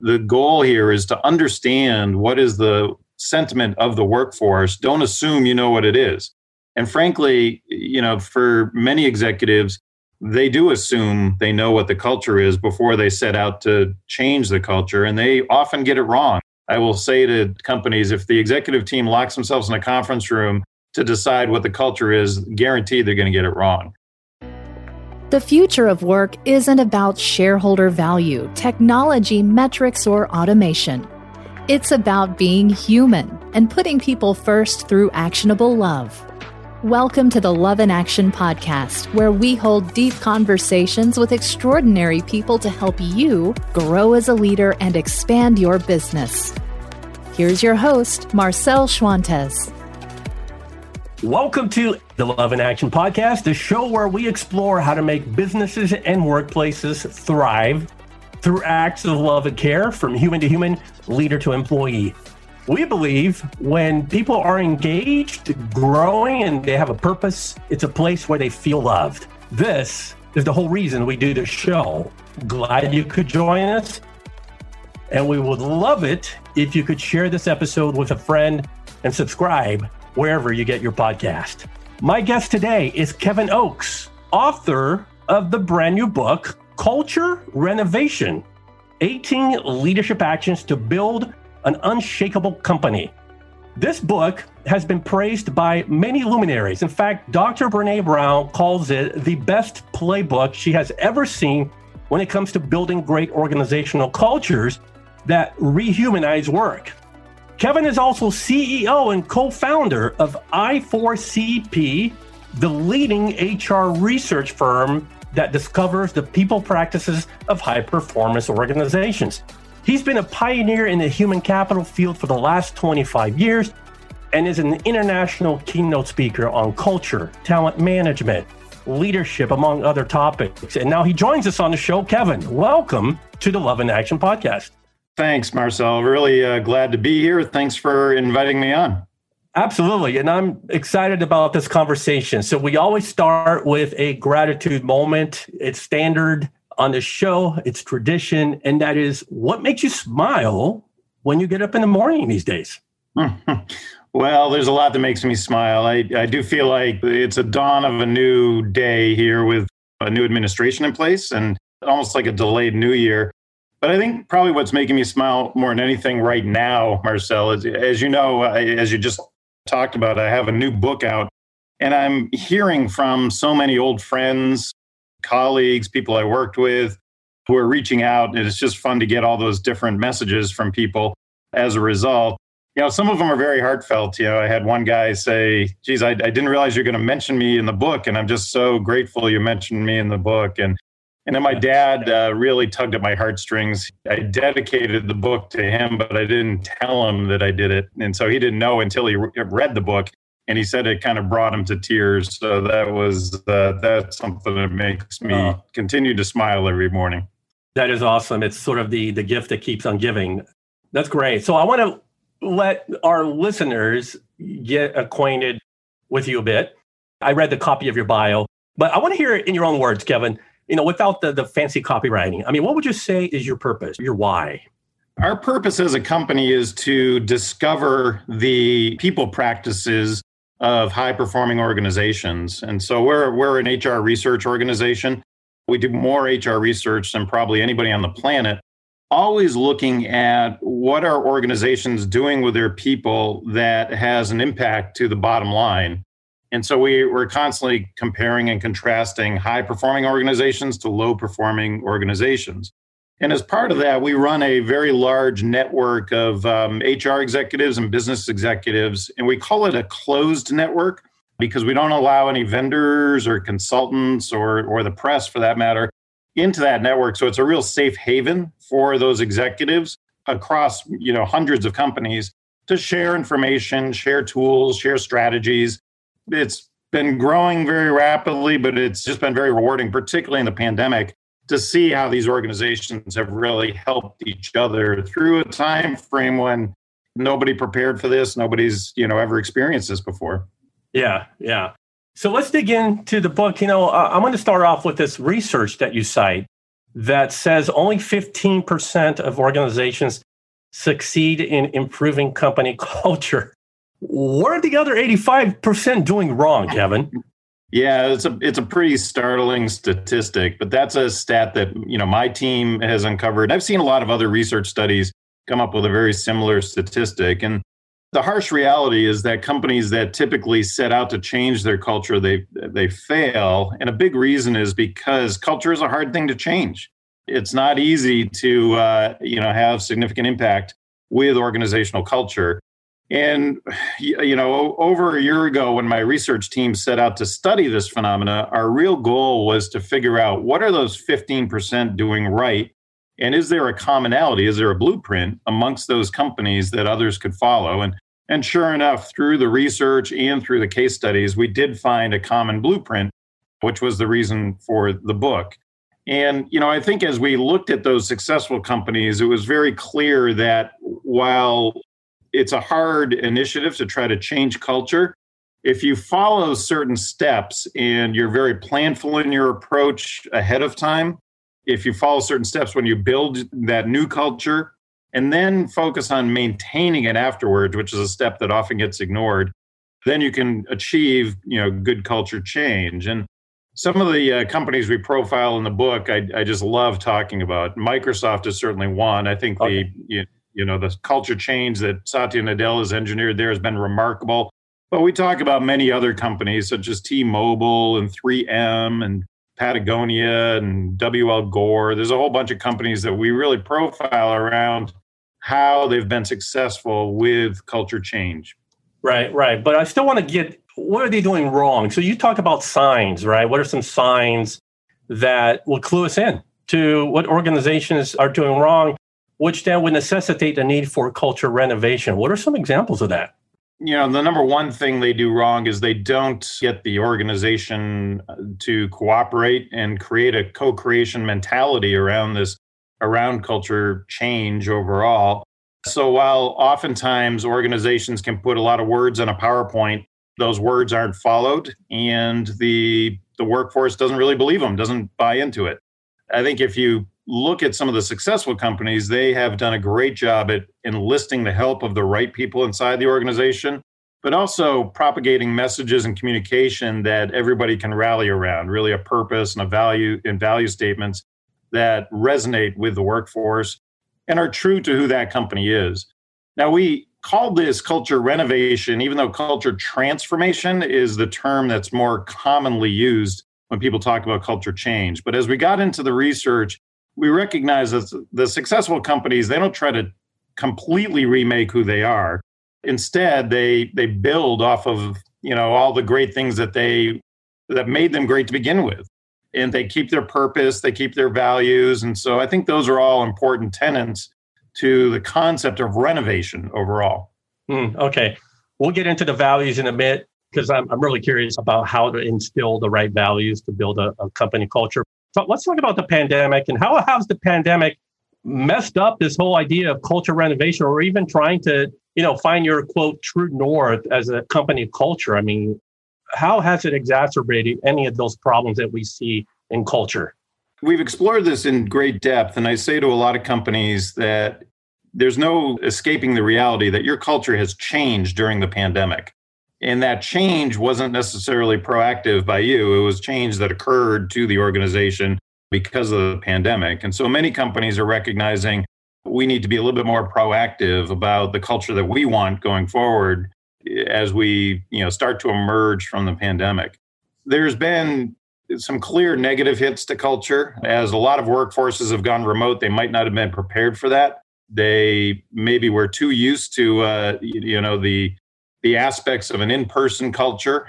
the goal here is to understand what is the sentiment of the workforce. Don't assume you know what it is. And frankly, you know, for many executives, they do assume they know what the culture is before they set out to change the culture, and they often get it wrong. I will say to companies if the executive team locks themselves in a conference room to decide what the culture is, guaranteed they're going to get it wrong. The future of work isn't about shareholder value, technology, metrics, or automation. It's about being human and putting people first through actionable love. Welcome to the Love in Action podcast, where we hold deep conversations with extraordinary people to help you grow as a leader and expand your business. Here's your host, Marcel Schwantes. Welcome to the Love in Action podcast, the show where we explore how to make businesses and workplaces thrive through acts of love and care from human to human, leader to employee. We believe when people are engaged, growing, and they have a purpose, it's a place where they feel loved. This is the whole reason we do the show. Glad you could join us. And we would love it if you could share this episode with a friend and subscribe wherever you get your podcast. My guest today is Kevin Oakes, author of the brand new book, Culture Renovation 18 Leadership Actions to Build an Unshakable Company. This book has been praised by many luminaries. In fact, Dr. Brene Brown calls it the best playbook she has ever seen when it comes to building great organizational cultures that rehumanize work. Kevin is also CEO and co founder of I4CP, the leading HR research firm that discovers the people practices of high performance organizations. He's been a pioneer in the human capital field for the last 25 years and is an international keynote speaker on culture, talent management, leadership, among other topics. And now he joins us on the show. Kevin, welcome to the Love in Action podcast. Thanks, Marcel. Really uh, glad to be here. Thanks for inviting me on. Absolutely. And I'm excited about this conversation. So, we always start with a gratitude moment. It's standard on the show, it's tradition. And that is what makes you smile when you get up in the morning these days? well, there's a lot that makes me smile. I, I do feel like it's a dawn of a new day here with a new administration in place and almost like a delayed new year. But I think probably what's making me smile more than anything right now, Marcel, is as you know, as you just talked about, I have a new book out and I'm hearing from so many old friends, colleagues, people I worked with who are reaching out. And it's just fun to get all those different messages from people as a result. You know, some of them are very heartfelt. You know, I had one guy say, geez, I, I didn't realize you're going to mention me in the book. And I'm just so grateful you mentioned me in the book. And and then my dad uh, really tugged at my heartstrings. I dedicated the book to him, but I didn't tell him that I did it. And so he didn't know until he re- read the book. And he said it kind of brought him to tears. So that was uh, that's something that makes me oh. continue to smile every morning. That is awesome. It's sort of the the gift that keeps on giving. That's great. So I want to let our listeners get acquainted with you a bit. I read the copy of your bio, but I want to hear it in your own words, Kevin you know, without the, the fancy copywriting, I mean, what would you say is your purpose, your why? Our purpose as a company is to discover the people practices of high performing organizations. And so we're, we're an HR research organization. We do more HR research than probably anybody on the planet, always looking at what are organizations doing with their people that has an impact to the bottom line. And so we, we're constantly comparing and contrasting high performing organizations to low performing organizations. And as part of that, we run a very large network of um, HR executives and business executives, and we call it a closed network because we don't allow any vendors or consultants or, or the press for that matter into that network. So it's a real safe haven for those executives across you know hundreds of companies to share information, share tools, share strategies, it's been growing very rapidly, but it's just been very rewarding, particularly in the pandemic, to see how these organizations have really helped each other through a time frame when nobody prepared for this, nobody's you know ever experienced this before. Yeah, yeah. So let's dig into the book. You know, I'm going to start off with this research that you cite that says only 15% of organizations succeed in improving company culture. What are the other 85% doing wrong, Kevin? Yeah, it's a it's a pretty startling statistic, but that's a stat that, you know, my team has uncovered. I've seen a lot of other research studies come up with a very similar statistic and the harsh reality is that companies that typically set out to change their culture they they fail and a big reason is because culture is a hard thing to change it's not easy to uh, you know have significant impact with organizational culture and you know over a year ago when my research team set out to study this phenomena our real goal was to figure out what are those 15% doing right and is there a commonality is there a blueprint amongst those companies that others could follow? And and sure enough through the research and through the case studies we did find a common blueprint which was the reason for the book. And you know i think as we looked at those successful companies it was very clear that while it's a hard initiative to try to change culture. If you follow certain steps and you're very planful in your approach ahead of time if you follow certain steps when you build that new culture and then focus on maintaining it afterwards which is a step that often gets ignored then you can achieve you know good culture change. And some of the uh, companies we profile in the book I, I, just love talking about. Microsoft is certainly one. I think okay. the you, you know the culture change that satya nadella has engineered there has been remarkable but we talk about many other companies such as t-mobile and 3m and Patagonia and WL Gore. There's a whole bunch of companies that we really profile around how they've been successful with culture change. Right, right. But I still want to get what are they doing wrong? So you talk about signs, right? What are some signs that will clue us in to what organizations are doing wrong, which then would necessitate the need for culture renovation? What are some examples of that? you know the number one thing they do wrong is they don't get the organization uh, to cooperate and create a co-creation mentality around this around culture change overall so while oftentimes organizations can put a lot of words on a powerpoint those words aren't followed and the the workforce doesn't really believe them doesn't buy into it i think if you look at some of the successful companies, they have done a great job at enlisting the help of the right people inside the organization, but also propagating messages and communication that everybody can rally around, really a purpose and a value and value statements that resonate with the workforce and are true to who that company is. Now, we call this culture renovation, even though culture transformation is the term that's more commonly used when people talk about culture change. But as we got into the research, we recognize that the successful companies they don't try to completely remake who they are. Instead they they build off of you know all the great things that they that made them great to begin with. And they keep their purpose they keep their values. And so i think those are all important tenets to the concept of renovation overall. Mm, okay. We'll get into the values in a bit because I'm, I'm really curious about how to instill the right values to build a, a company culture so let's talk about the pandemic and how has the pandemic messed up this whole idea of culture renovation or even trying to, you know, find your quote true north as a company culture. I mean, how has it exacerbated any of those problems that we see in culture? We've explored this in great depth. And I say to a lot of companies that there's no escaping the reality that your culture has changed during the pandemic. And that change wasn't necessarily proactive by you, it was change that occurred to the organization because of the pandemic. And so many companies are recognizing we need to be a little bit more proactive about the culture that we want going forward as we you know start to emerge from the pandemic. There's been some clear negative hits to culture. As a lot of workforces have gone remote they might not have been prepared for that. They maybe were too used to uh, you know the the aspects of an in person culture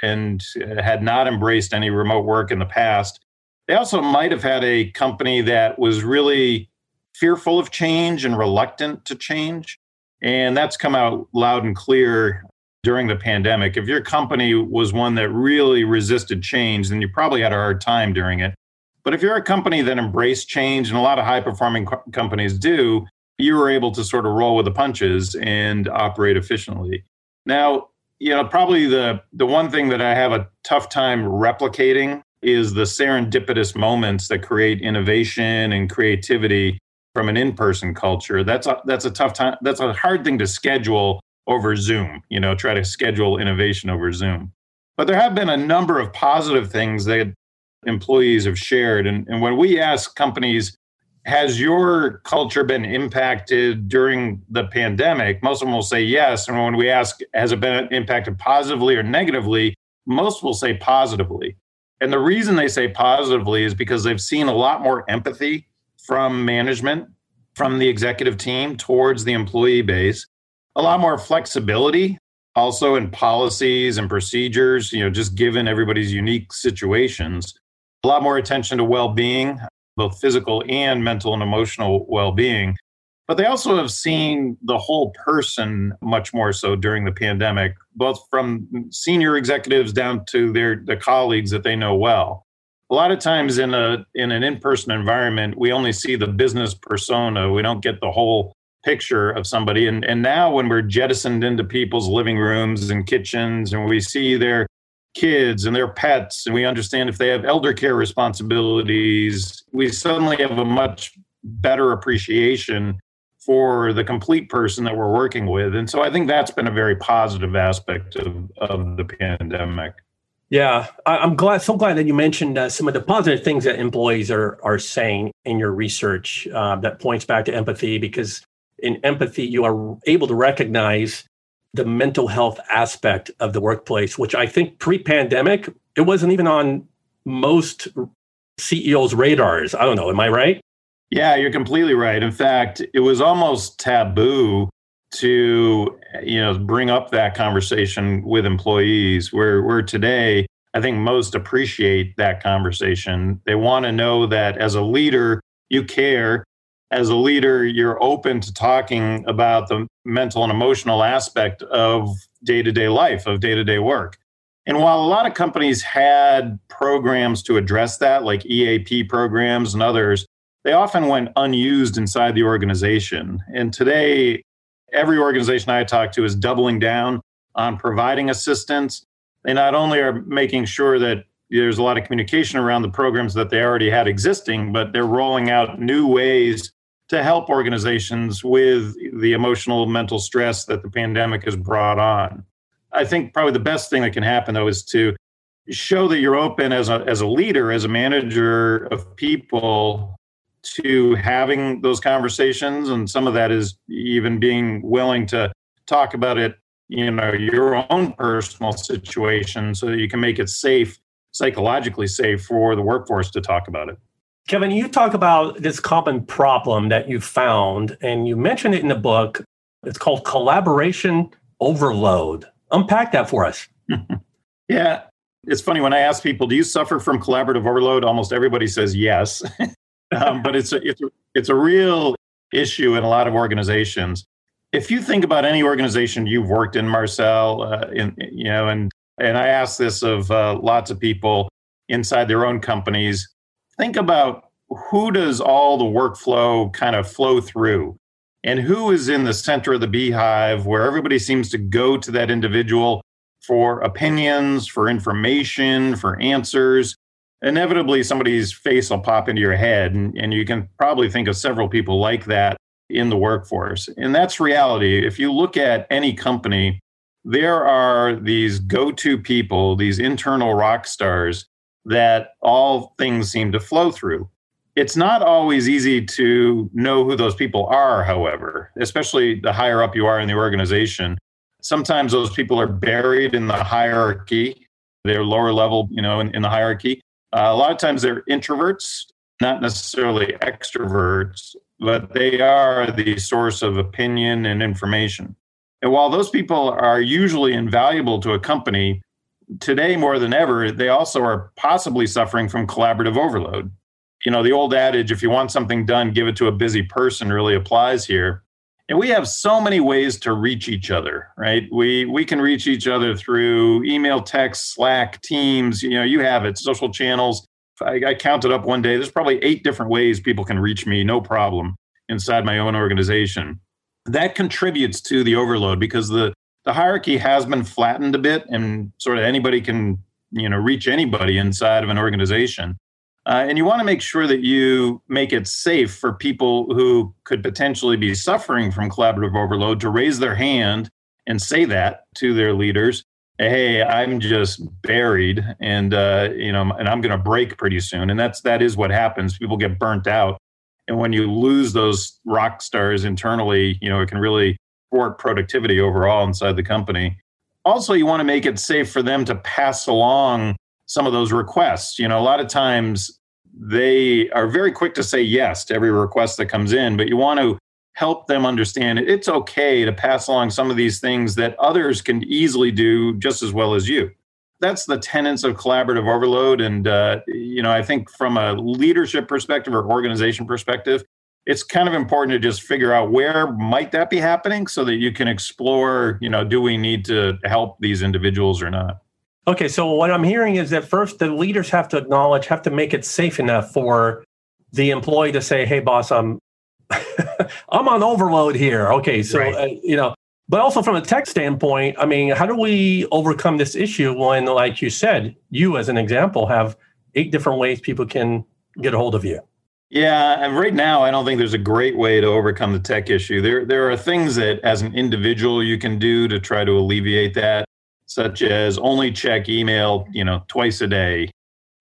and uh, had not embraced any remote work in the past. They also might have had a company that was really fearful of change and reluctant to change. And that's come out loud and clear during the pandemic. If your company was one that really resisted change, then you probably had a hard time during it. But if you're a company that embraced change, and a lot of high performing co- companies do, you were able to sort of roll with the punches and operate efficiently. Now, you know, probably the the one thing that I have a tough time replicating is the serendipitous moments that create innovation and creativity from an in-person culture. That's a, that's a tough time. That's a hard thing to schedule over Zoom. You know, try to schedule innovation over Zoom. But there have been a number of positive things that employees have shared. And, and when we ask companies, has your culture been impacted during the pandemic? Most of them will say yes. And when we ask, has it been impacted positively or negatively? Most will say positively. And the reason they say positively is because they've seen a lot more empathy from management, from the executive team towards the employee base, a lot more flexibility also in policies and procedures, you know, just given everybody's unique situations, a lot more attention to well being, both physical and mental and emotional well being. But they also have seen the whole person much more so during the pandemic, both from senior executives down to their the colleagues that they know well. A lot of times in a in an in-person environment, we only see the business persona. We don't get the whole picture of somebody. And and now when we're jettisoned into people's living rooms and kitchens and we see their kids and their pets and we understand if they have elder care responsibilities, we suddenly have a much better appreciation for the complete person that we're working with. And so I think that's been a very positive aspect of, of the pandemic. Yeah, I'm glad. So glad that you mentioned uh, some of the positive things that employees are are saying in your research uh, that points back to empathy. Because in empathy, you are able to recognize the mental health aspect of the workplace, which I think pre-pandemic it wasn't even on most CEOs' radars. I don't know. Am I right? Yeah, you're completely right. In fact, it was almost taboo to you know bring up that conversation with employees where where today I think most appreciate that conversation. They want to know that as a leader you care. As a leader, you're open to talking about the mental and emotional aspect of day-to-day life, of day-to-day work. And while a lot of companies had programs to address that, like EAP programs and others, they often went unused inside the organization. And today, every organization I talk to is doubling down on providing assistance. They not only are making sure that there's a lot of communication around the programs that they already had existing, but they're rolling out new ways to help organizations with the emotional mental stress that the pandemic has brought on. I think probably the best thing that can happen though is to show that you're open as a as a leader, as a manager of people to having those conversations and some of that is even being willing to talk about it you know your own personal situation so that you can make it safe psychologically safe for the workforce to talk about it kevin you talk about this common problem that you found and you mentioned it in the book it's called collaboration overload unpack that for us yeah it's funny when i ask people do you suffer from collaborative overload almost everybody says yes um, but it's a, it's a, it's a real issue in a lot of organizations. If you think about any organization you've worked in, Marcel, uh, in you know, and and I ask this of uh, lots of people inside their own companies. Think about who does all the workflow kind of flow through, and who is in the center of the beehive where everybody seems to go to that individual for opinions, for information, for answers? Inevitably somebody's face will pop into your head and, and you can probably think of several people like that in the workforce. And that's reality. If you look at any company there are these go-to people these internal rock stars that all things seem to flow through. It's not always easy to know who those people are however especially the higher up you are in the organization. Sometimes those people are buried in the hierarchy. They're lower level you know in, in the hierarchy. Uh, a lot of times they're introverts, not necessarily extroverts, but they are the source of opinion and information. And while those people are usually invaluable to a company, today more than ever, they also are possibly suffering from collaborative overload. You know, the old adage, if you want something done, give it to a busy person, really applies here. And we have so many ways to reach each other, right? We we can reach each other through email, text, Slack, Teams. You know, you have it, social channels. I, I counted up one day. There's probably eight different ways people can reach me, no problem, inside my own organization. That contributes to the overload because the the hierarchy has been flattened a bit, and sort of anybody can you know reach anybody inside of an organization. Uh, and you want to make sure that you make it safe for people who could potentially be suffering from collaborative overload to raise their hand and say that to their leaders. Hey i'm just buried and uh, you know and i'm going to break pretty soon. And that's that is what happens. People get burnt out. And when you lose those rock stars internally you know it can really productivity overall inside the company also you want to make it safe for them to pass along some of those requests you know a lot of times they are very quick to say yes to every request that comes in but you want to help them understand it's okay to pass along some of these things that others can easily do just as well as you. That's the tenets of collaborative overload. And, uh, you know, I think from a leadership perspective or organization perspective, it's kind of important to just figure out where might that be happening so that you can explore, you know, do we need to help these individuals or not? Okay, so what I'm hearing is that first the leaders have to acknowledge, have to make it safe enough for the employee to say, "Hey, boss, I'm I'm on overload here. Okay, so right. uh, you know, but also from a tech standpoint, I mean, how do we overcome this issue when, like you said, you as an example have eight different ways people can get a hold of you? Yeah, and right now I don't think there's a great way to overcome the tech issue. There there are things that as an individual you can do to try to alleviate that, such as only check email, you know, twice a day,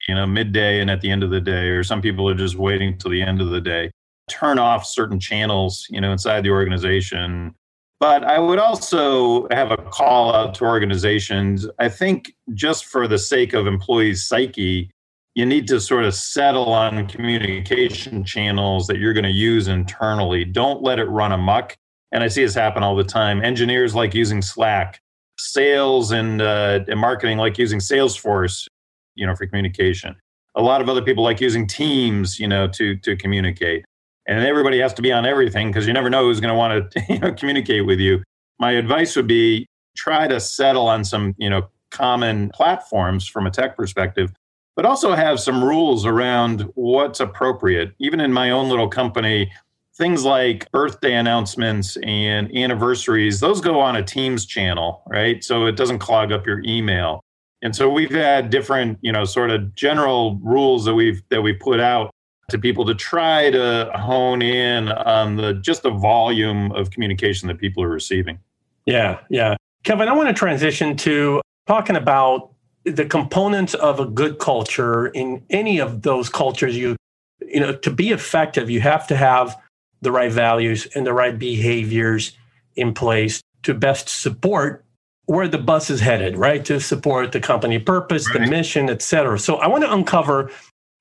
you know, midday and at the end of the day, or some people are just waiting till the end of the day turn off certain channels, you know, inside the organization. But I would also have a call out to organizations. I think just for the sake of employees' psyche, you need to sort of settle on communication channels that you're going to use internally. Don't let it run amok. And I see this happen all the time. Engineers like using Slack, sales and, uh, and marketing like using Salesforce, you know, for communication. A lot of other people like using Teams, you know, to to communicate and everybody has to be on everything because you never know who's going to want to you know, communicate with you. My advice would be try to settle on some you know common platforms from a tech perspective, but also have some rules around what's appropriate. Even in my own little company, things like birthday announcements and anniversaries, those go on a Teams channel, right? So it doesn't clog up your email. And so we've had different, you know, sort of general rules that we've that we put out to people to try to hone in on the just the volume of communication that people are receiving. Yeah, yeah. Kevin, I want to transition to talking about the components of a good culture in any of those cultures you you know to be effective you have to have the right values and the right behaviors in place to best support where the bus is headed right to support the company purpose right. the mission et cetera so i want to uncover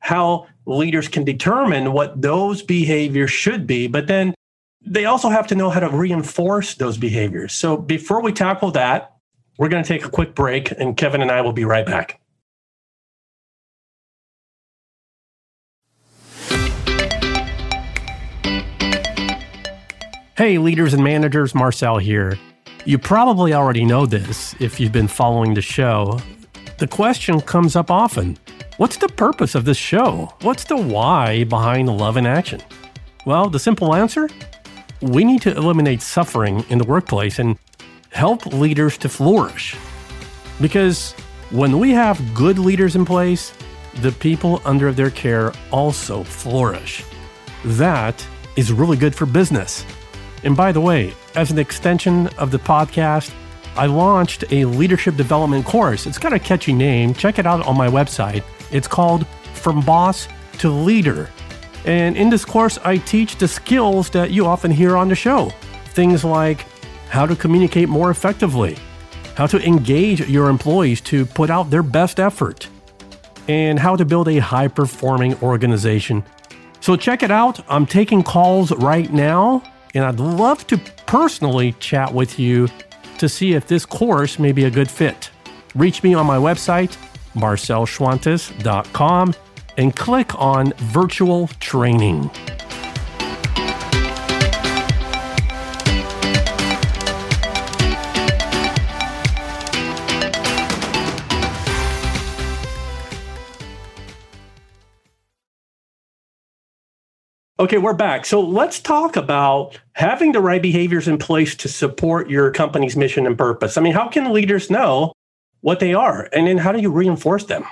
how leaders can determine what those behaviors should be, but then they also have to know how to reinforce those behaviors. So before we tackle that, we're going to take a quick break, and Kevin and I will be right back. Hey, leaders and managers, Marcel here. You probably already know this if you've been following the show. The question comes up often What's the purpose of this show? What's the why behind Love in Action? Well, the simple answer we need to eliminate suffering in the workplace and help leaders to flourish. Because when we have good leaders in place, the people under their care also flourish. That is really good for business. And by the way, as an extension of the podcast, I launched a leadership development course. It's got a catchy name. Check it out on my website it's called From Boss to Leader. And in this course, I teach the skills that you often hear on the show things like how to communicate more effectively, how to engage your employees to put out their best effort, and how to build a high performing organization. So check it out. I'm taking calls right now, and I'd love to personally chat with you to see if this course may be a good fit. Reach me on my website, marcelschwantes.com and click on Virtual Training. Okay, we're back. So let's talk about having the right behaviors in place to support your company's mission and purpose. I mean, how can leaders know what they are, and then how do you reinforce them?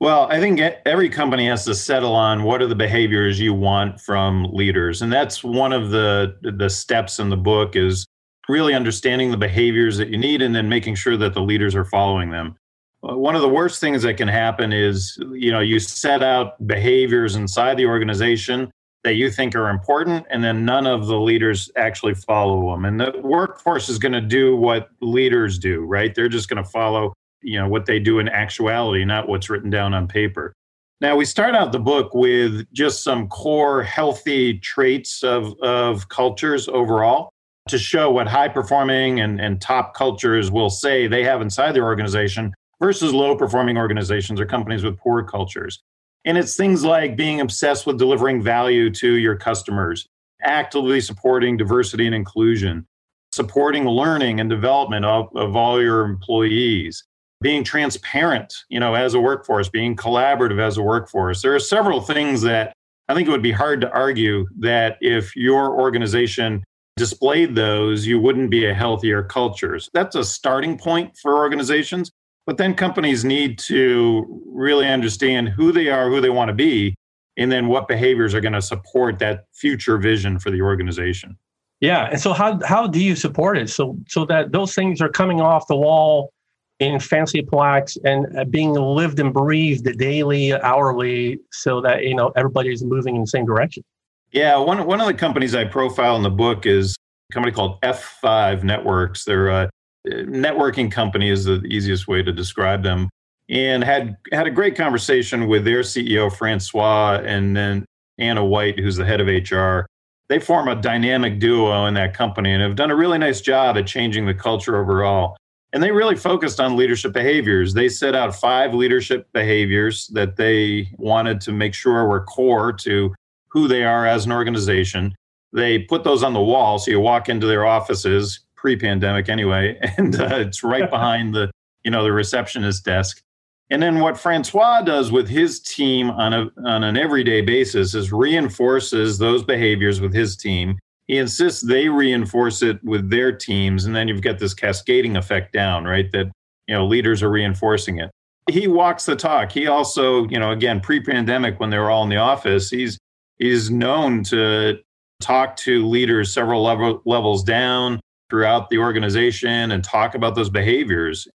Well, I think every company has to settle on what are the behaviors you want from leaders, and that's one of the the steps in the book is really understanding the behaviors that you need and then making sure that the leaders are following them. Uh, one of the worst things that can happen is you know you set out behaviors inside the organization that you think are important and then none of the leaders actually follow them and the workforce is going to do what leaders do right? They're just going to follow you know what they do in actuality not what's written down on paper. Now we start out the book with just some core healthy traits of, of cultures overall to show what high performing and, and top cultures will say they have inside their organization versus low performing organizations or companies with poor cultures and it's things like being obsessed with delivering value to your customers actively supporting diversity and inclusion supporting learning and development of, of all your employees being transparent, you know, as a workforce, being collaborative as a workforce. There are several things that I think it would be hard to argue that if your organization displayed those, you wouldn't be a healthier culture. So that's a starting point for organizations. But then companies need to really understand who they are, who they want to be, and then what behaviors are going to support that future vision for the organization. Yeah, and so how how do you support it so so that those things are coming off the wall in fancy plaques and uh, being lived and breathed daily, hourly, so that you know everybody's moving in the same direction. Yeah, one one of the companies I profile in the book is a company called F5 Networks. They're a networking company is the easiest way to describe them. And had had a great conversation with their CEO Francois and then Ana White, who's the head of HR. They form a dynamic duo in that company and have done a really nice job at changing the culture overall. And they really focused on leadership behaviors. They set out five leadership behaviors that they wanted to make sure were core to who they are as an organization. They put those on the wall. So you walk into their offices pre-pandemic anyway, and uh, it's right behind the you know the receptionist desk. And then what Francois does with his team on a on an everyday basis is reinforces those behaviors with his team. He insists they reinforce it with their teams and then you've got this cascading effect down right that you know leaders are reinforcing it. He walks the talk. He also you know again pre-pandemic when they were all in the office he's he's known to talk to leaders several level, levels down throughout the organization and talk about those behaviors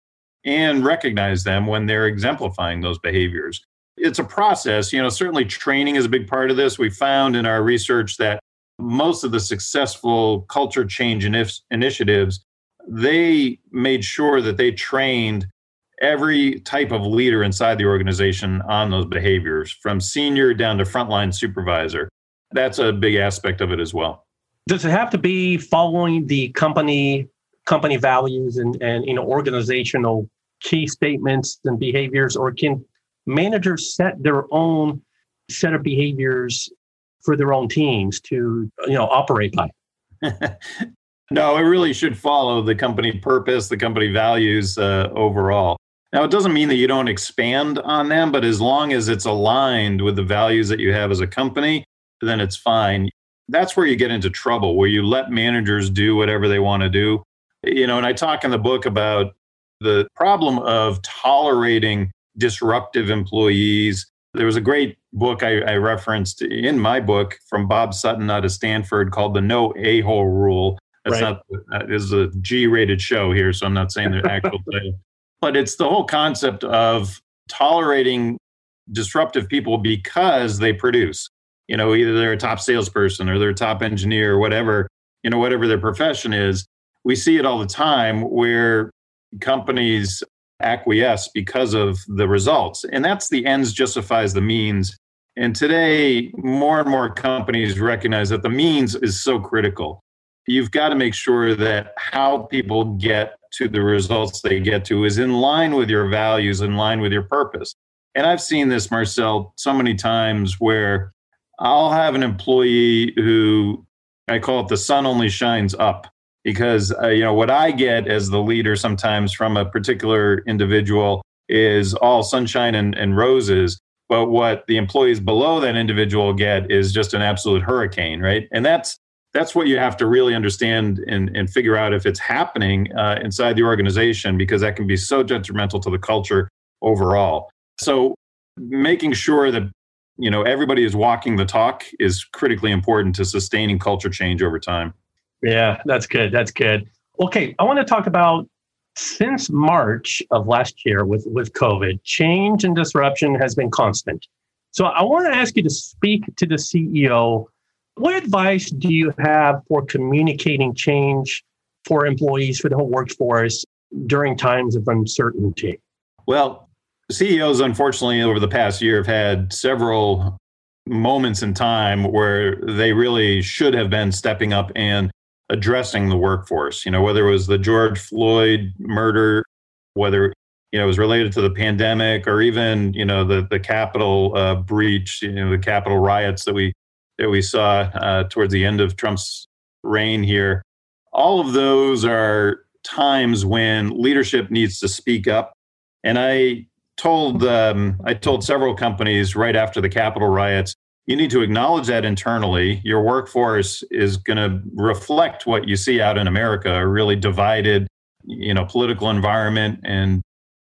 and recognize them when they're exemplifying those behaviors it's a process you know certainly training is a big part of this we found in our research that most of the successful culture change initiatives, they made sure that they trained every type of leader inside the organization on those behaviors, from senior down to frontline supervisor. That's a big aspect of it as well. Does it have to be following the company company values and, and you know organizational key statements and behaviors, or can managers set their own set of behaviors for their own teams to you know operate by. no, it really should follow the company purpose, the company values uh, overall. Now, it doesn't mean that you don't expand on them, but as long as it's aligned with the values that you have as a company, then it's fine. That's where you get into trouble, where you let managers do whatever they want to do. You know, and I talk in the book about the problem of tolerating disruptive employees there was a great book I, I, referenced in my book from Bob Sutton out of Stanford called The No A Hole Rule. That's right. not, that is a G rated show here, so I'm not saying the actual title. But it's the whole concept of tolerating disruptive people because they produce. You know, either they're a top salesperson or they're a top engineer or whatever, you know, whatever their profession is. We see it all the time where companies acquiesce because of the results. And that's the ends justifies the means. And today, more and more companies recognize that the means is so critical. You've got to make sure that how people get to the results they get to is in line with your values, in line with your purpose. And I've seen this, Marcel, so many times where I'll have an employee who I call it the sun only shines up because uh, you know what I get as the leader sometimes from a particular individual is all sunshine and, and roses, but what the employees below that individual get is just an absolute hurricane, right? And that's that's what you have to really understand and, and figure out if it's happening uh, inside the organization because that can be so detrimental to the culture overall. So making sure that you know everybody is walking the talk is critically important to sustaining culture change over time. Yeah, that's good. That's good. Okay, I want to talk about since March of last year with, with COVID, change and disruption has been constant. So I want to ask you to speak to the CEO what advice do you have for communicating change for employees, for the whole workforce during times of uncertainty? Well, CEOs, unfortunately, over the past year have had several moments in time where they really should have been stepping up and addressing the workforce. You know, whether it was the George Floyd murder, whether you know it was related to the pandemic, or even you know the the Capitol uh, breach, you know the Capitol riots that we that we saw uh, towards the end of Trump's reign here. All of those are times when leadership needs to speak up. And I told um, I told several companies right after the Capitol riots, you need to acknowledge that internally. Your workforce is going to reflect what you see out in America, a really divided, you know, political environment and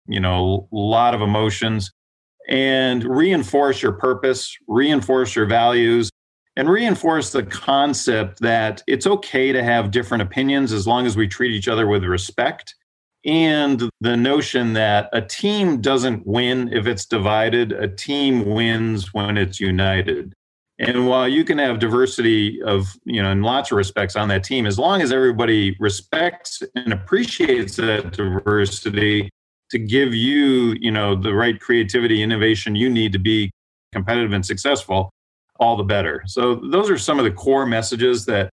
you know, a lot of emotions and reinforce your purpose, reinforce your values, and reinforce the concept that it's okay to have different opinions as long as we treat each other with respect. And the notion that a team doesn't win if it's divided, a team wins when it's united. And while you can have diversity of, you know, in lots of respects on that team, as long as everybody respects and appreciates that diversity to give you, you know, the right creativity, innovation you need to be competitive and successful, all the better. So those are some of the core messages that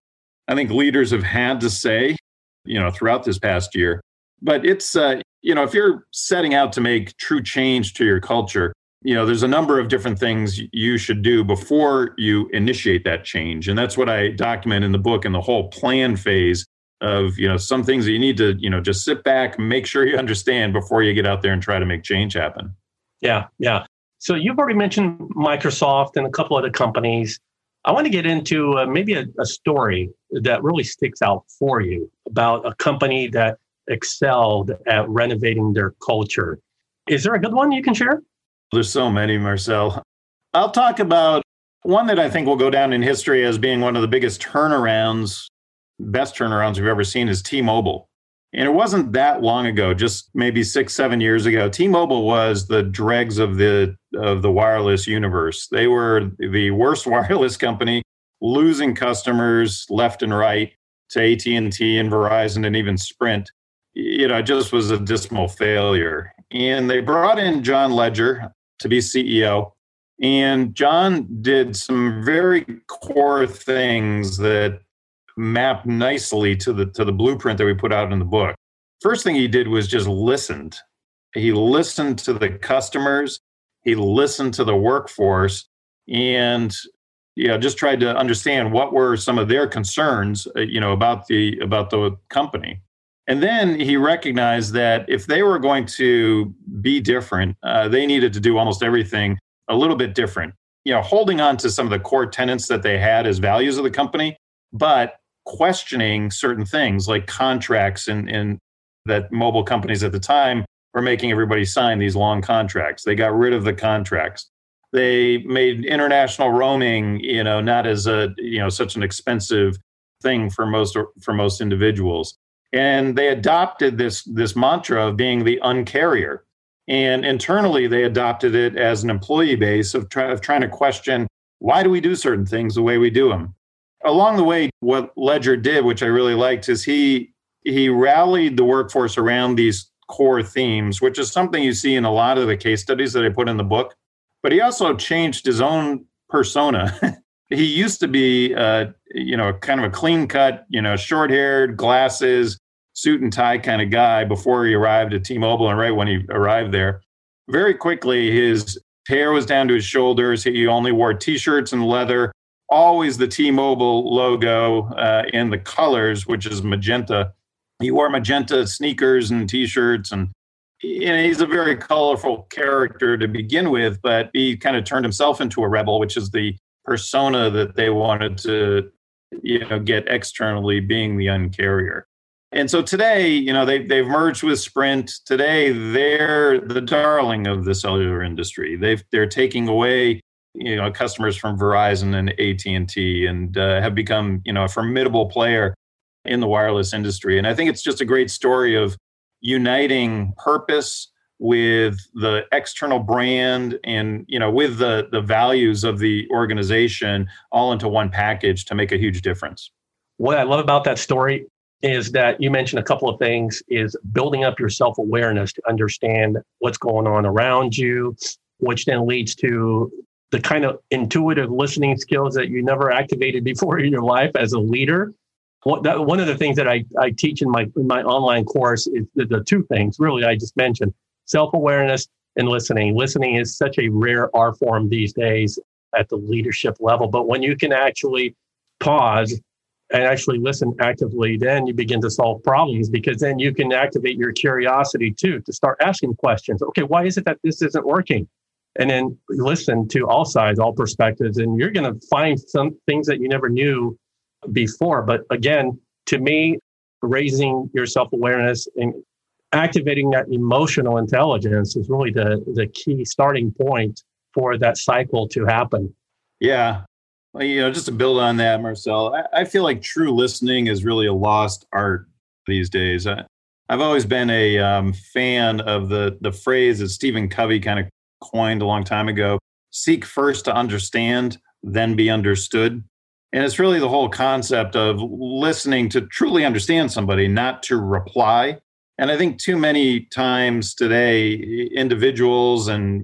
I think leaders have had to say, you know, throughout this past year. But it's, uh, you know, if you're setting out to make true change to your culture, you know, there's a number of different things you should do before you initiate that change. And that's what I document in the book in the whole plan phase of, you know, some things that you need to, you know, just sit back, make sure you understand before you get out there and try to make change happen. Yeah, yeah. So you've already mentioned Microsoft and a couple other companies. I want to get into uh, maybe a, a story that really sticks out for you about a company that excelled at renovating their culture. Is there a good one you can share? There's so many, Marcel. I'll talk about one that I think will go down in history as being one of the biggest turnarounds, best turnarounds we've ever seen is T Mobile. And it wasn't that long ago, just maybe six, seven years ago. T-Mobile was the dregs of the of the wireless universe. They were the worst wireless company, losing customers left and right to AT and T and Verizon and even Sprint. You know, it just was a dismal failure. And they brought in John Legere to be CEO. And John did some very core things that map nicely to the to the blueprint that we put out in the book. First thing he did was just listened. He listened to the customers, he listened to the workforce, and you know just tried to understand what were some of their concerns, uh, you know, about the about the company. And then he recognized that if they were going to be different, uh, they needed to do almost everything a little bit different. You know, holding on to some of the core tenets that they had as values of the company, but questioning certain things like contracts and, and that mobile companies at the time were making everybody sign these long contracts. They got rid of the contracts. They made international roaming, you know, not as a, you know, such an expensive thing for most for most individuals. And they adopted this this mantra of being the uncarrier. And internally, they adopted it as an employee base of, try, of trying to question why do we do certain things the way we do them? along the way, what Legere did, which I really liked, is he he rallied the workforce around these core themes, which is something you see in a lot of the case studies that I put in the book. But he also changed his own persona. he used to be, uh, you know, kind of a clean cut, you know, short haired, glasses, suit and tie kind of guy before he arrived at T Mobile and right when he arrived there. Very quickly, his hair was down to his shoulders. He only wore t shirts and leather always the T-Mobile logo uh, in the colors, which is magenta. He wore magenta sneakers and T-shirts, and you know, he's a very colorful character to begin with. But he kind of turned himself into a rebel, which is the persona that they wanted to you know get externally being the uncarrier. And so today, you know, they they've merged with Sprint. Today, they're the darling of the cellular industry. They've they're taking away you know customers from Verizon and AT and T, and uh, have become you know a formidable player in the wireless industry. And I think it's just a great story of uniting purpose with the external brand and you know with the the values of the organization all into one package to make a huge difference. What i love about that story is that you mentioned a couple of things is building up your self-awareness to understand what's going on around you which then leads to the kind of intuitive listening skills that you never activated before in your life as a leader. One of the things that I, I teach in my in my online course is the, the two things really I just mentioned self awareness and listening. Listening is such a rare art form these days at the leadership level. But when you can actually pause and actually listen actively, then you begin to solve problems because then you can activate your curiosity too to start asking questions. Okay, why is it that this isn't working? And then listen to all sides, all perspectives, and you're going to find some things that you never knew before. But again, to me, raising your self awareness and activating that emotional intelligence is really the, the key starting point for that cycle to happen. Yeah. Well, you know, just to build on that, Marcel, I, I feel like true listening is really a lost art these days. I, have always been a um, fan of the the phrase that Stephen Covey kind of coined a long time ago: "Seek first to understand, then be understood." And it's really the whole concept of listening to truly understand somebody, not to reply, and I think too many times today, individuals, and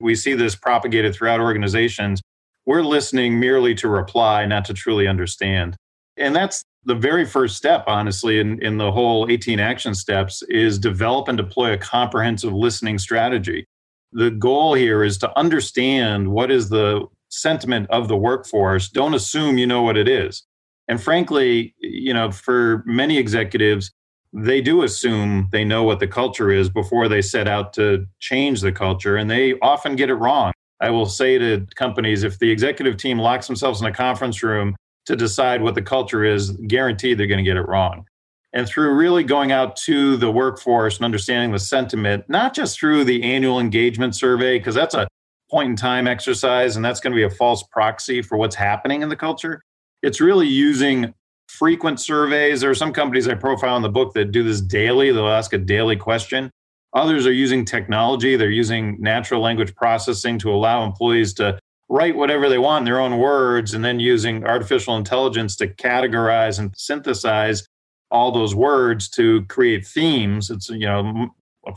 we see this propagated throughout organizations, we're listening merely to reply, not to truly understand. And that's the very first step, honestly, in, in the whole 18 action steps is develop and deploy a comprehensive listening strategy. The goal here is to understand what is the sentiment of the workforce. Don't assume you know what it is. And frankly, you know, for many executives, they do assume they know what the culture is before they set out to change the culture, and they often get it wrong. I will say to companies if the executive team locks themselves in a conference room to decide what the culture is, guaranteed they're going to get it wrong. And through really going out to the workforce and understanding the sentiment, not just through the annual engagement survey, because that's a point in time exercise and that's going to be a false proxy for what's happening in the culture. It's really using frequent surveys. There are some companies I profile in the book that do this daily. They'll ask a daily question. Others are using technology. They're using natural language processing to allow employees to write whatever they want in their own words and then using artificial intelligence to categorize and synthesize all those words to create themes. It's, you know,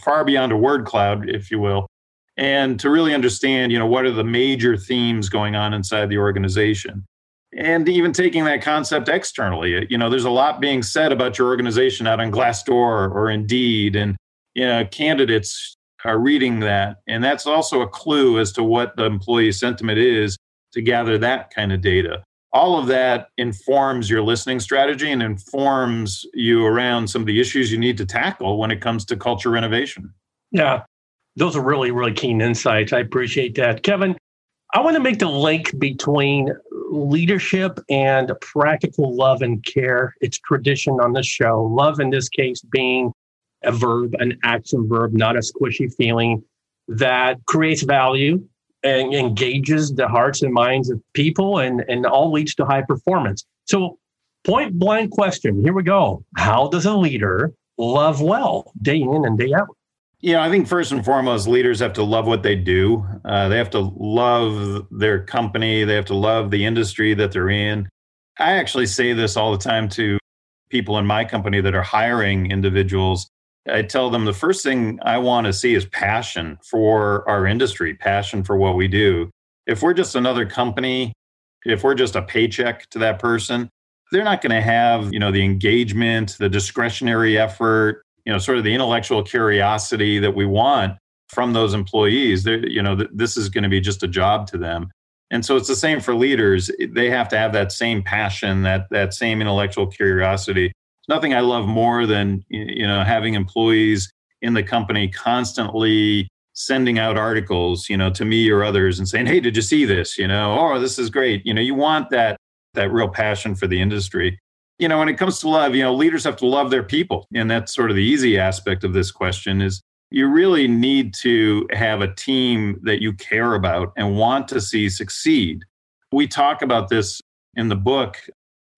far beyond a word cloud, if you will. And to really understand, you know, what are the major themes going on inside the organization and even taking that concept externally you know there's a lot being said about your organization out on glassdoor or indeed and you know candidates are reading that and that's also a clue as to what the employee sentiment is to gather that kind of data. All of that informs your listening strategy and informs you around some of the issues you need to tackle when it comes to culture renovation yeah. Those are really really keen insights. I appreciate that. Kevin I want to make the link between leadership and practical love and care. It's tradition on the show. Love, in this case, being a verb, an action verb, not a squishy feeling that creates value and engages the hearts and minds of people and, and all leads to high performance. So, point blank question here we go. How does a leader love well day in and day out? Know, I think first and foremost, leaders have to love what they do. Uh, they have to love their company. They have to love the industry that they're in. I actually say this all the time to people in my company that are hiring individuals. I tell them the first thing I want to see is passion for our industry, passion for what we do. If we're just another company, if we're just a paycheck to that person, they're not going to have, you know, the engagement, the discretionary effort, you know sort of the intellectual curiosity that we want from those employees they you know this is going to be just a job to them. And so it's the same for leaders. They have to have that same passion that that same intellectual curiosity. There's nothing i love more than you know having employees in the company constantly sending out articles you know to me or others and saying hey did you see this? You know oh this is great. You know you want that that real passion for the industry. You know, when it comes to love, you know, leaders have to love their people. And that's sort of the easy aspect of this question is you really need to have a team that you care about and want to see succeed. We talk about this in the book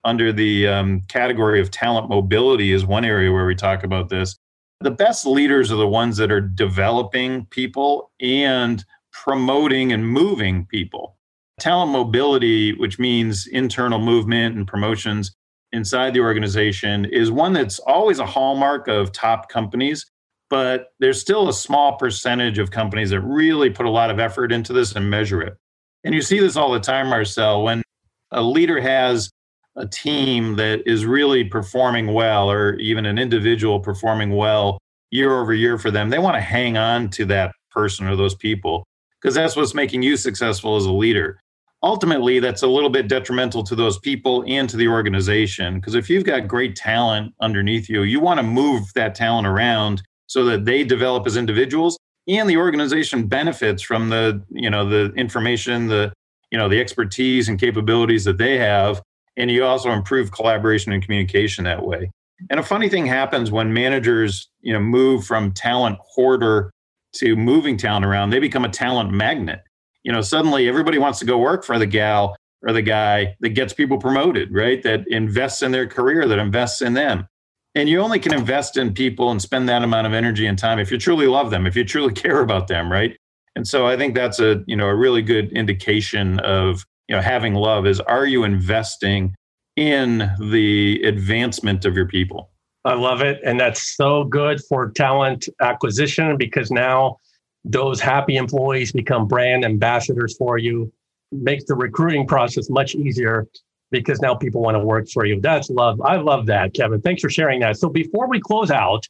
under the um, category of talent mobility is one area where we talk about this. The best leaders are the ones that are developing people and promoting and moving people. Talent mobility, which means internal movement and promotions inside the organization, is one that's always a hallmark of top companies but there's still a small percentage of companies that really put a lot of effort into this and measure it. And you see this all the time, Marcel, when a leader has a team that is really performing well, or even an individual performing well year over year for them, they want to hang on to that person or those people because that's what's making you successful as a leader. Ultimately, that's a little bit detrimental to those people and to the organization because if you've got great talent underneath you, you want to move that talent around so that they develop as individuals and the organization benefits from the you know the information the you know the expertise and capabilities that they have and you also improve collaboration and communication that way. And a funny thing happens when managers you know move from talent hoarder to moving talent around they become a talent magnet you know suddenly everybody wants to go work for the gal or the guy that gets people promoted right? That invests in their career that invests in them. And you only can invest in people and spend that amount of energy and time if you truly love them if you truly care about them right? And so i think that's a you know a really good indication of you know having love is are you investing in the advancement of your people? I love it. And that's so good for talent acquisition because now those happy employees become brand ambassadors for you makes the recruiting process much easier because now people want to work for you. That's love. I love that, Kevin. Thanks for sharing that. So before we close out,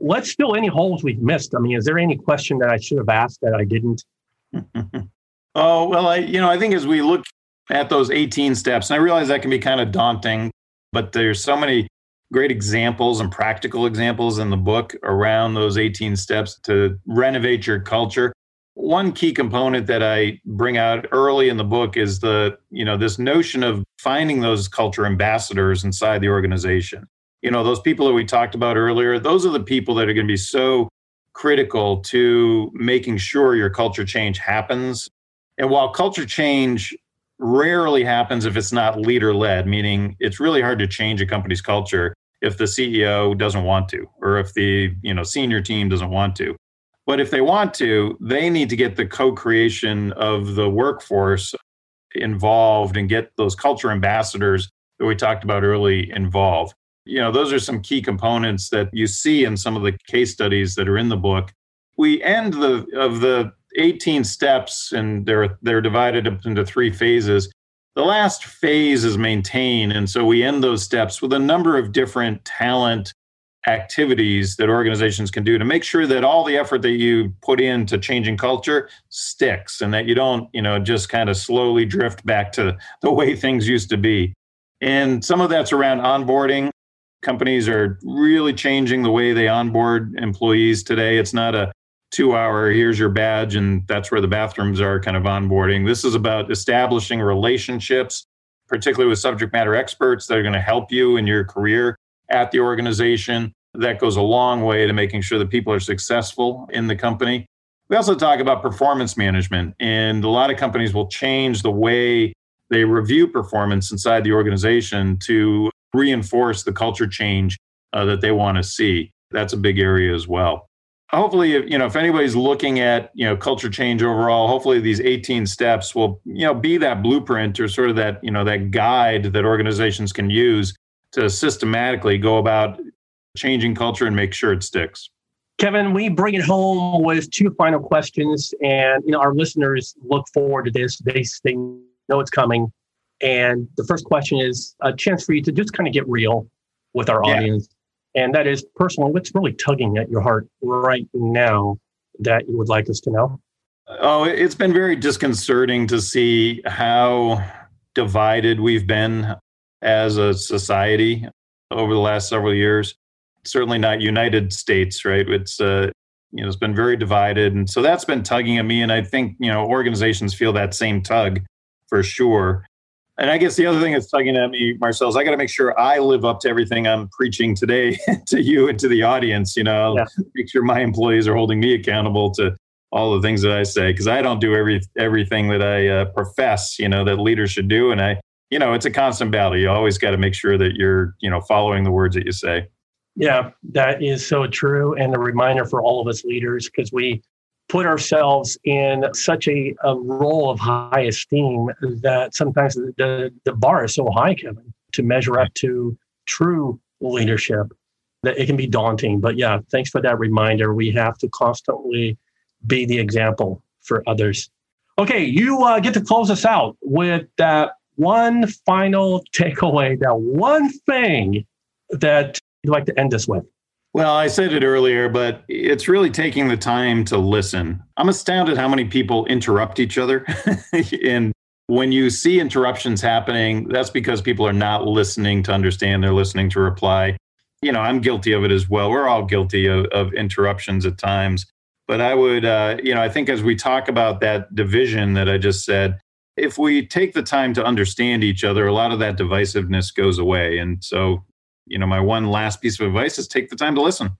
let's fill any holes we've missed. I mean, is there any question that I should have asked that I didn't? oh, well, I, you know, I think as we look at those 18 steps, and I realize that can be kind of daunting, but there's so many great examples and practical examples in the book around those 18 steps to renovate your culture one key component that I bring out early in the book is the, you know, this notion of finding those culture ambassadors inside the organization. You know, those people that we talked about earlier, those are the people that are going to be so critical to making sure your culture change happens. And while culture change rarely happens if it's not leader led, meaning it's really hard to change a company's culture if the CEO doesn't want to or if the, you know, senior team doesn't want to. But if they want to, they need to get the co creation of the workforce involved and get those culture ambassadors that we talked about early involved. You know, those are some key components that you see in some of the case studies that are in the book. We end the of the 18 steps and they're they're divided up into three phases. The last phase is maintain and so we end those steps with a number of different talent activities that organizations can do to make sure that all the effort that you put into changing culture sticks and that you don't, you know, just kind of slowly drift back to the way things used to be. And some of that's around onboarding. Companies are really changing the way they onboard employees today. It's not a two hour, here's your badge, and that's where the bathrooms are kind of onboarding. This is about establishing relationships, particularly with subject matter experts that are going to help you in your career at the organization. That goes a long way to making sure that people are successful in the company. We also talk about performance management, and a lot of companies will change the way they review performance inside the organization to reinforce the culture change uh, that they want to see. That's a big area as well. Hopefully, if, you know, if anybody's looking at you know culture change overall, hopefully these 18 steps will you know be that blueprint or sort of that you know that guide that organizations can use to systematically go about changing culture and make sure it sticks. Kevin, we bring it home with two final questions, and you know our listeners look forward to this. They they know it's coming, and the first question is a chance for you to just kind of get real with our yeah. audience, and that is personally, what's really tugging at your heart right now that you would like us to know? Oh, it's been very disconcerting to see how divided we've been as a society over the last several years. Certainly not United States, right? It's uh, you know it's been very divided, and so that's been tugging at me. And I think you know organizations feel that same tug for sure. And I guess the other thing that's tugging at me, Marcel, is I got to make sure I live up to everything I'm preaching today to you and to the audience. You know, yeah. make sure my employees are holding me accountable to all the things that I say because I don't do every everything that I uh, profess. You know, that leaders should do, and I, you know, it's a constant battle. You always got to make sure that you're, you know, following the words that you say. Yeah, that is so true, and a reminder for all of us leaders because we put ourselves in such a, a role of high esteem that sometimes the, the bar is so high, Kevin, to measure up to true leadership that it can be daunting. But yeah, thanks for that reminder. We have to constantly be the example for others. Okay, you uh, get to close us out with that one final takeaway, that one thing that you'd like to end us with. Well, I said it earlier, but it's really taking the time to listen. I'm astounded how many people interrupt each other. and when you see interruptions happening, that's because people are not listening to understand, they're listening to reply. You know, I'm guilty of it as well. We're all guilty of, of interruptions at times. But I would, uh, you know, I think as we talk about that division that I just said, if we take the time to understand each other, a lot of that divisiveness goes away. And so you know, my one last piece of advice is take the time to listen.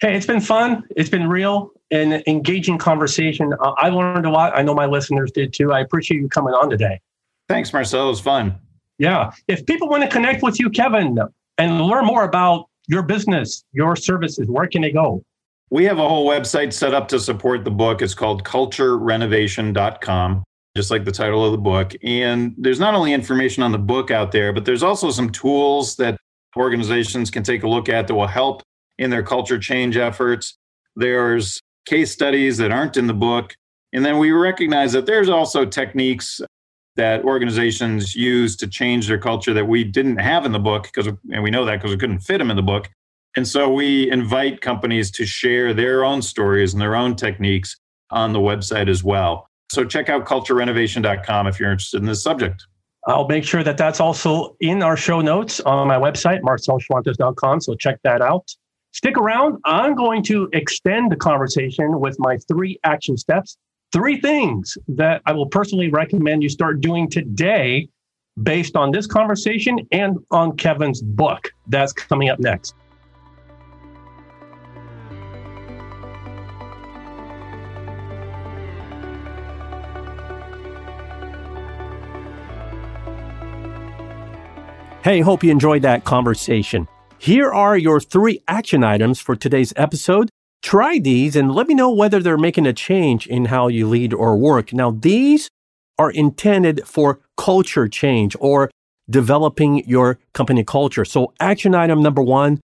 Hey, it's been fun. It's been real and engaging conversation. Uh, I learned a lot. I know my listeners did too. I appreciate you coming on today. Thanks, Marcel. It was fun. Yeah. If people want to connect with you, Kevin, and learn more about your business, your services, where can they go? We have a whole website set up to support the book. It's called culturerenovation.com, just like the title of the book. And there's not only information on the book out there, but there's also some tools that organizations can take a look at that will help in their culture change efforts. There's case studies that aren't in the book. And then we recognize that there's also techniques that organizations use to change their culture that we didn't have in the book because and we know that because we couldn't fit them in the book. And so we invite companies to share their own stories and their own techniques on the website as well. So check out culturerenovation.com if you're interested in this subject. I'll make sure that that's also in our show notes on my website, marcelschwantes.com. So check that out. Stick around. I'm going to extend the conversation with my three action steps, three things that I will personally recommend you start doing today based on this conversation and on Kevin's book. That's coming up next. Hey, hope you enjoyed that conversation. Here are your three action items for today's episode. Try these and let me know whether they're making a change in how you lead or work. Now, these are intended for culture change or developing your company culture. So action item number one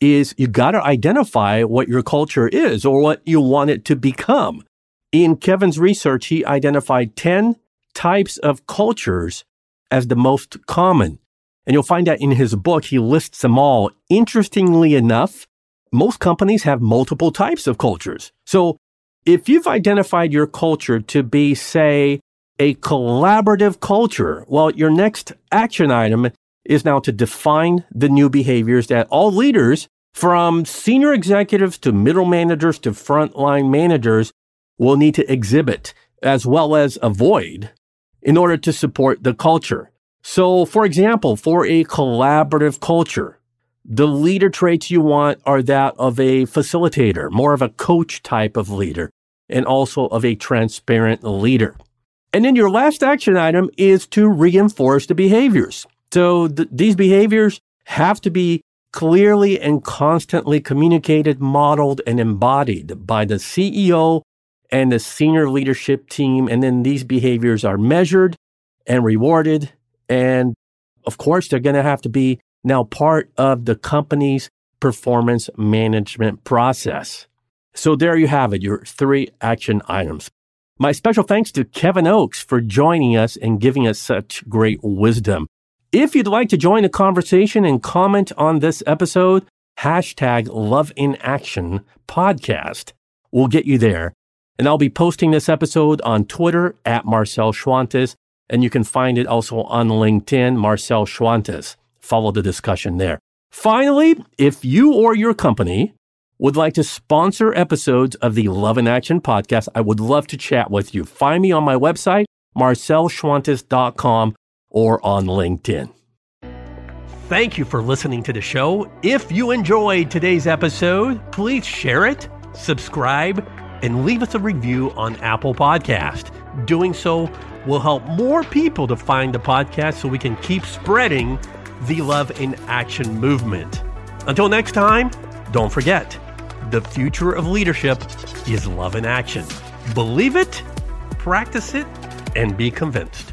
is you got to identify what your culture is or what you want it to become. In Kevin's research, he identified 10 types of cultures as the most common. And you'll find that in his book, he lists them all. Interestingly enough, most companies have multiple types of cultures. So if you've identified your culture to be, say, a collaborative culture, well, your next action item is now to define the new behaviors that all leaders, from senior executives to middle managers to frontline managers, will need to exhibit as well as avoid in order to support the culture. So, for example, for a collaborative culture, the leader traits you want are that of a facilitator, more of a coach type of leader, and also of a transparent leader. And then your last action item is to reinforce the behaviors. So th- these behaviors have to be clearly and constantly communicated, modeled, and embodied by the CEO and the senior leadership team. And then these behaviors are measured and rewarded and of course, they're going to have to be now part of the company's performance management process. So there you have it, your three action items. My special thanks to Kevin Oakes for joining us and giving us such great wisdom. If you'd like to join the conversation and comment on this episode, hashtag Love in Action podcast will get you there. And I'll be posting this episode on Twitter at Marcel Schwantes and you can find it also on LinkedIn, Marcel Schwantes. Follow the discussion there. Finally, if you or your company would like to sponsor episodes of the Love in Action podcast, I would love to chat with you. Find me on my website, marcelschwantes.com, or on LinkedIn. Thank you for listening to the show. If you enjoyed today's episode, please share it, subscribe, and leave us a review on Apple Podcast. Doing so will help more people to find the podcast so we can keep spreading the Love in Action movement. Until next time, don't forget the future of leadership is love in action. Believe it, practice it, and be convinced.